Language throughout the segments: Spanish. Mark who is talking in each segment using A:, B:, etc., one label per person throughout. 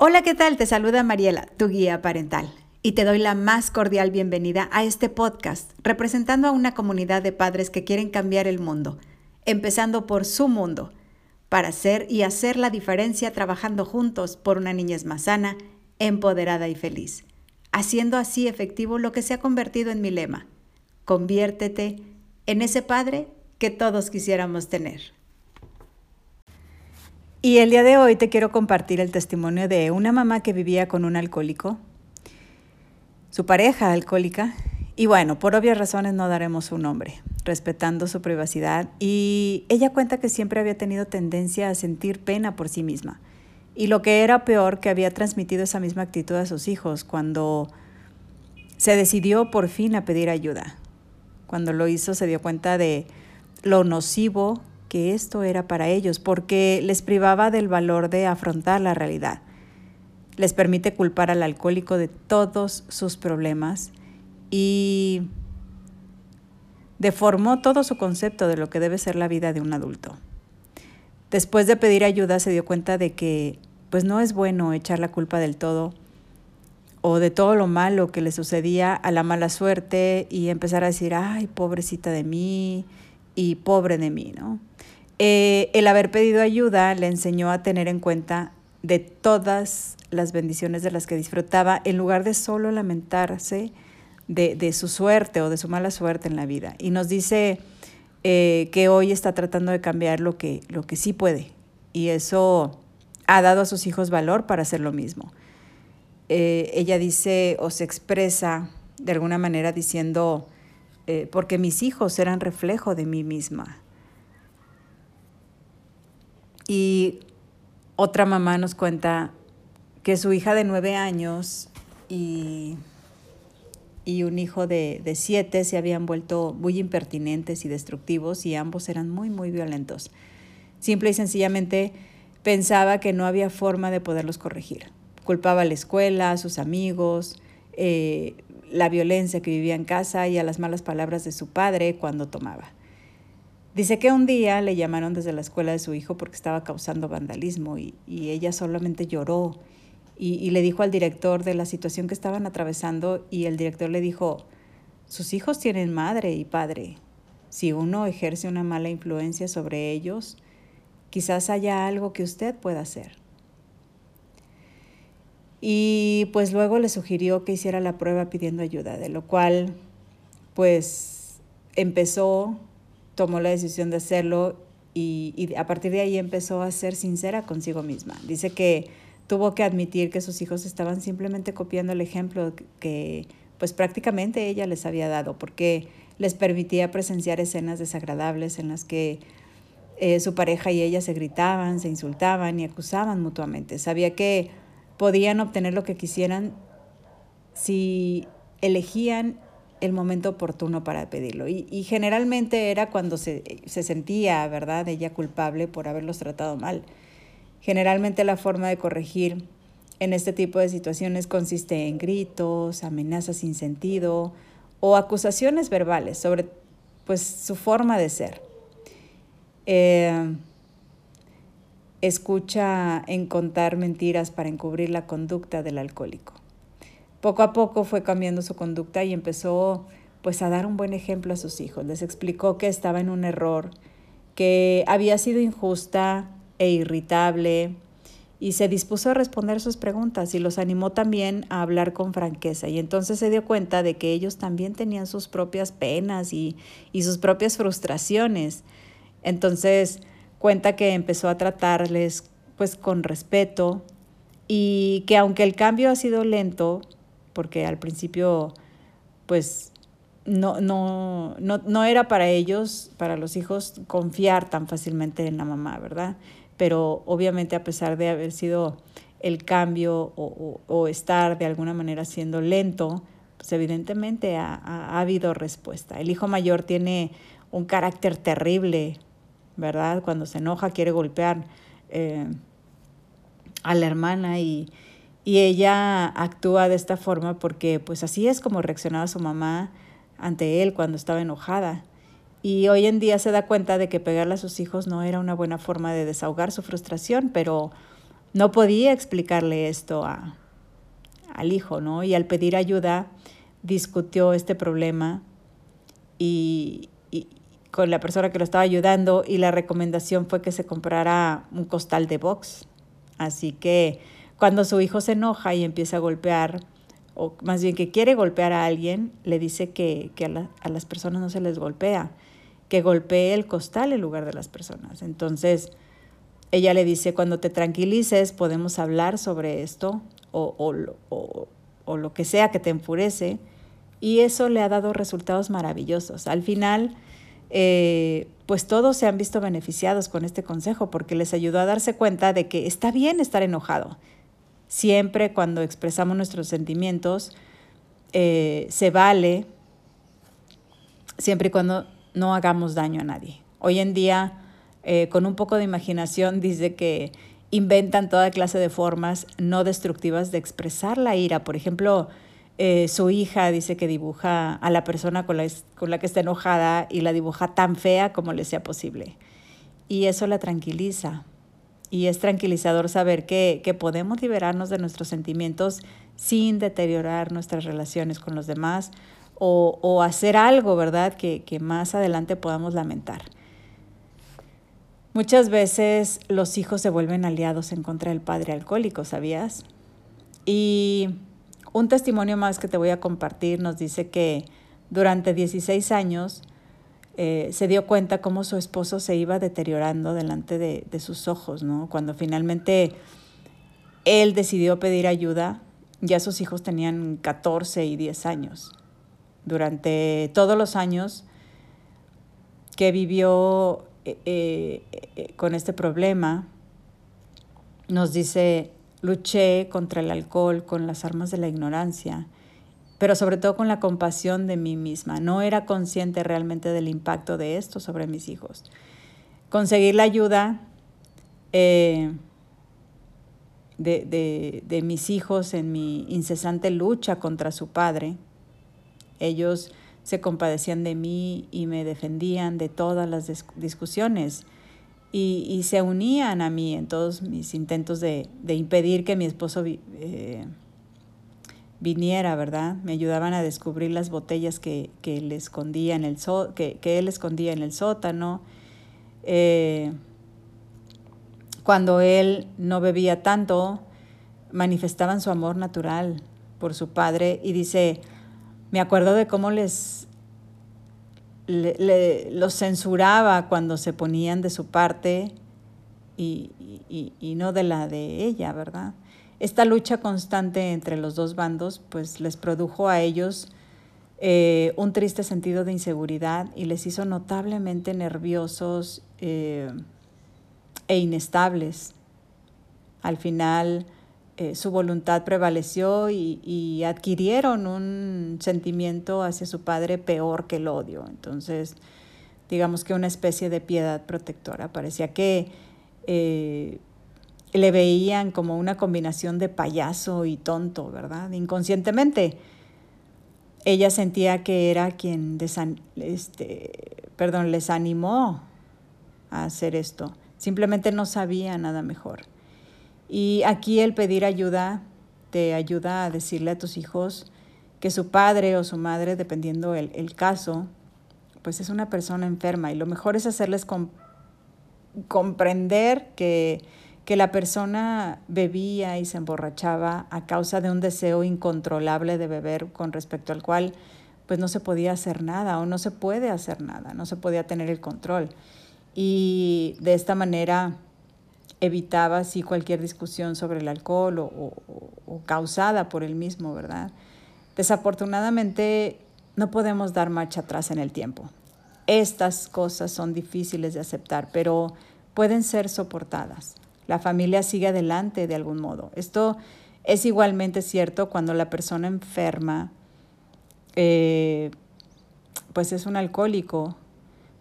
A: Hola, ¿qué tal? Te saluda Mariela, tu guía parental, y te doy la más cordial bienvenida a este podcast, representando a una comunidad de padres que quieren cambiar el mundo, empezando por su mundo, para hacer y hacer la diferencia trabajando juntos por una niñez más sana, empoderada y feliz, haciendo así efectivo lo que se ha convertido en mi lema, conviértete en ese padre que todos quisiéramos tener. Y el día de hoy te quiero compartir el testimonio de una mamá que vivía con un alcohólico, su pareja alcohólica, y bueno, por obvias razones no daremos su nombre, respetando su privacidad, y ella cuenta que siempre había tenido tendencia a sentir pena por sí misma, y lo que era peor, que había transmitido esa misma actitud a sus hijos cuando se decidió por fin a pedir ayuda. Cuando lo hizo se dio cuenta de lo nocivo que esto era para ellos, porque les privaba del valor de afrontar la realidad. Les permite culpar al alcohólico de todos sus problemas y deformó todo su concepto de lo que debe ser la vida de un adulto. Después de pedir ayuda se dio cuenta de que pues no es bueno echar la culpa del todo o de todo lo malo que le sucedía a la mala suerte y empezar a decir, ay, pobrecita de mí y pobre de mí, ¿no? Eh, el haber pedido ayuda le enseñó a tener en cuenta de todas las bendiciones de las que disfrutaba, en lugar de solo lamentarse de, su suerte o de su mala suerte en la vida. Y nos dice eh, que hoy está tratando de cambiar lo que, lo que sí puede. Y eso ha dado a sus hijos valor para hacer lo mismo. Eh, ella dice o se expresa de alguna manera diciendo, porque mis hijos eran reflejo de mí misma y otra mamá nos cuenta que su hija de nueve años y, y un hijo de, de siete se habían vuelto muy impertinentes y destructivos y ambos eran muy, muy violentos. Simple y sencillamente pensaba que no había forma de poderlos corregir. Culpaba a la escuela, a sus amigos, eh, la violencia que vivía en casa y a las malas palabras de su padre cuando tomaba. Dice que un día le llamaron desde la escuela de su hijo porque estaba causando vandalismo y, ella solamente lloró y, y, le dijo al director de la situación que estaban atravesando y el director le dijo, sus hijos tienen madre y padre. Si uno ejerce una mala influencia sobre ellos, quizás haya algo que usted pueda hacer. Y pues luego le sugirió que hiciera la prueba pidiendo ayuda, de lo cual pues empezó tomó la decisión de hacerlo y, a partir de ahí empezó a ser sincera consigo misma. Dice que tuvo que admitir que sus hijos estaban simplemente copiando el ejemplo que pues prácticamente ella les había dado, porque les permitía presenciar escenas desagradables en las que eh, su pareja y ella se gritaban, se insultaban y acusaban mutuamente. Sabía que podían obtener lo que quisieran si elegían el momento oportuno para pedirlo. Y, generalmente era cuando se, se, sentía, ¿verdad?, ella culpable por haberlos tratado mal. Generalmente la forma de corregir en este tipo de situaciones consiste en gritos, amenazas sin sentido o acusaciones verbales sobre pues, su forma de ser. Eh, escucha en contar mentiras para encubrir la conducta del alcohólico. Poco a poco fue cambiando su conducta y empezó pues a dar un buen ejemplo a sus hijos. Les explicó que estaba en un error, que había sido injusta e irritable y se dispuso a responder sus preguntas y los animó también a hablar con franqueza. Y entonces se dio cuenta de que ellos también tenían sus propias penas y, y sus propias frustraciones. Entonces cuenta que empezó a tratarles pues con respeto y que aunque el cambio ha sido lento, porque al principio pues no, no, no, no era para ellos, para los hijos, confiar tan fácilmente en la mamá, ¿verdad? Pero obviamente a pesar de haber sido el cambio o, o, estar de alguna manera siendo lento, pues evidentemente ha, ha, habido respuesta. El hijo mayor tiene un carácter terrible, ¿verdad? Cuando se enoja quiere golpear eh, a la hermana y, y ella actúa de esta forma porque pues así es como reaccionaba su mamá ante él cuando estaba enojada. Y hoy en día se da cuenta de que pegarle a sus hijos no era una buena forma de desahogar su frustración, pero no podía explicarle esto a, al hijo, ¿no? Y al pedir ayuda, discutió este problema y, con la persona que lo estaba ayudando y la recomendación fue que se comprara un costal de box. Así que cuando su hijo se enoja y empieza a golpear, o más bien que quiere golpear a alguien, le dice que, a, las personas no se les golpea, que golpee el costal en lugar de las personas. Entonces, ella le dice, cuando te tranquilices podemos hablar sobre esto o, o, o, lo que sea que te enfurece. Y eso le ha dado resultados maravillosos. Al final, eh, pues todos se han visto beneficiados con este consejo porque les ayudó a darse cuenta de que está bien estar enojado, Siempre cuando expresamos nuestros sentimientos, eh, se vale, siempre y cuando no hagamos daño a nadie. Hoy en día, eh, con un poco de imaginación, dice que inventan toda clase de formas no destructivas de expresar la ira. Por ejemplo, eh, su hija dice que dibuja a la persona con la, con la que está enojada y la dibuja tan fea como le sea posible. Y eso la tranquiliza y es tranquilizador saber que, podemos liberarnos de nuestros sentimientos sin deteriorar nuestras relaciones con los demás o, hacer algo, ¿verdad?, que, que, más adelante podamos lamentar. Muchas veces los hijos se vuelven aliados en contra del padre alcohólico, ¿sabías? Y un testimonio más que te voy a compartir nos dice que durante 16 años, eh, se dio cuenta cómo su esposo se iba deteriorando delante de, sus ojos, ¿no? Cuando finalmente él decidió pedir ayuda, ya sus hijos tenían 14 y 10 años. Durante todos los años que vivió eh, eh, con este problema, nos dice, luché contra el alcohol con las armas de la ignorancia pero sobre todo con la compasión de mí misma. No era consciente realmente del impacto de esto sobre mis hijos. Conseguir la ayuda eh, de, de, mis hijos en mi incesante lucha contra su padre. Ellos se compadecían de mí y me defendían de todas las discusiones y, y, se unían a mí en todos mis intentos de, de impedir que mi esposo eh, viniera, ¿verdad? Me ayudaban a descubrir las botellas que, que, él, escondía en el que, que, él escondía en el sótano. Eh, cuando él no bebía tanto, manifestaban su amor natural por su padre y dice, me acuerdo de cómo les los censuraba cuando se ponían de su parte y, y, y no de la de ella, ¿verdad? Esta lucha constante entre los dos bandos pues les produjo a ellos eh, un triste sentido de inseguridad y les hizo notablemente nerviosos eh, e inestables. Al final eh, su voluntad prevaleció y, y, adquirieron un sentimiento hacia su padre peor que el odio. Entonces, digamos que una especie de piedad protectora. Parecía que le veían como una combinación de payaso y tonto, ¿verdad? Inconscientemente. Ella sentía que era quien este, perdón, les animó a hacer esto. Simplemente no sabía nada mejor. Y aquí el pedir ayuda te ayuda a decirle a tus hijos que su padre o su madre, dependiendo el, el caso, pues es una persona enferma y lo mejor es hacerles comprender que que la persona bebía y se emborrachaba a causa de un deseo incontrolable de beber con respecto al cual pues no se podía hacer nada o no se puede hacer nada, no se podía tener el control. Y de esta manera evitaba así cualquier discusión sobre el alcohol o, o causada por el mismo, ¿verdad? Desafortunadamente no podemos dar marcha atrás en el tiempo. Estas cosas son difíciles de aceptar, pero pueden ser soportadas la familia sigue adelante de algún modo. Esto es igualmente cierto cuando la persona enferma, eh, pues es un alcohólico.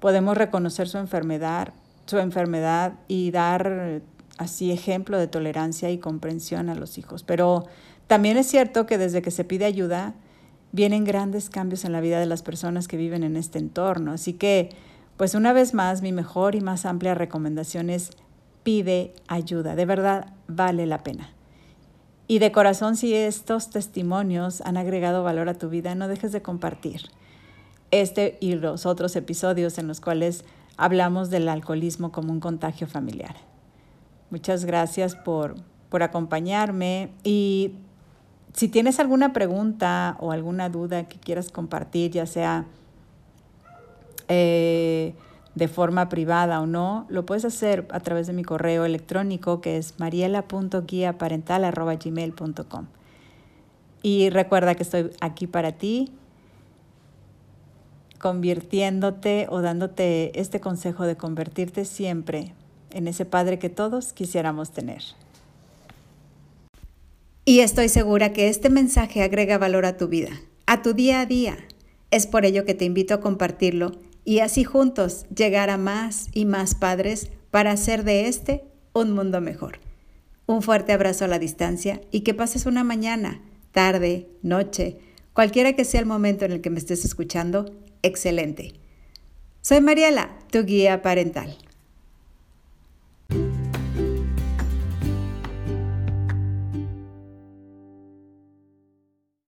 A: Podemos reconocer su enfermedad, su enfermedad y dar así ejemplo de tolerancia y comprensión a los hijos. Pero también es cierto que desde que se pide ayuda, vienen grandes cambios en la vida de las personas que viven en este entorno. Así que, pues una vez más, mi mejor y más amplia recomendación es pide ayuda. De verdad, vale la pena. Y de corazón, si estos testimonios han agregado valor a tu vida, no dejes de compartir este y los otros episodios en los cuales hablamos del alcoholismo como un contagio familiar. Muchas gracias por, por acompañarme y si tienes alguna pregunta o alguna duda que quieras compartir, ya sea eh, de forma privada o no, lo puedes hacer a través de mi correo electrónico que es mariela.guiaparental.gmail.com. Y recuerda que estoy aquí para ti, convirtiéndote o dándote este consejo de convertirte siempre en ese padre que todos quisiéramos tener. Y estoy segura que este mensaje agrega valor a tu vida, a tu día a día. Es por ello que te invito a compartirlo y así juntos llegar a más y más padres para hacer de este un mundo mejor. Un fuerte abrazo a la distancia y que pases una mañana, tarde, noche, cualquiera que sea el momento en el que me estés escuchando, excelente. Soy Mariela, tu guía parental.